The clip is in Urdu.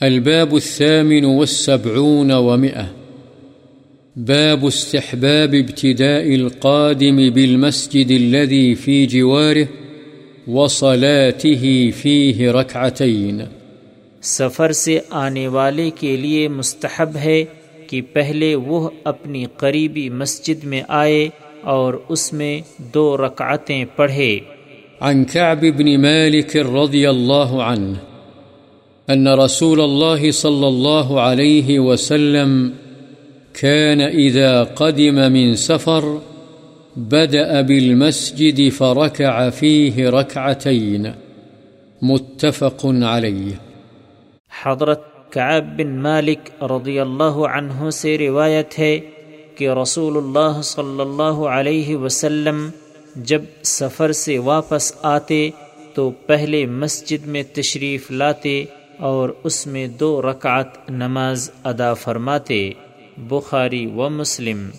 الباب الثامن والسبعون ومئة. باب استحباب ابتداء القادم بالمسجد الذي في جواره وصلاته فيه ركعتين. سفر سے آنے والے کے لیے مستحب ہے کہ پہلے وہ اپنی قریبی مسجد میں آئے اور اس میں دو رکعتیں پڑھے۔ عن كعب بن مالك رضي الله عنه أن رسول الله صلى الله عليه وسلم كان إذا قدم من سفر بدأ بالمسجد فركع فيه ركعتين. متفق عليه. حضرت کعب بن مالک رضی اللہ عنہ سے روایت ہے کہ رسول اللہ صلی اللہ علیہ وسلم جب سفر سے واپس آتے تو پہلے مسجد میں تشریف لاتے اور اس میں دو رکعت نماز ادا فرماتے بخاری و مسلم۔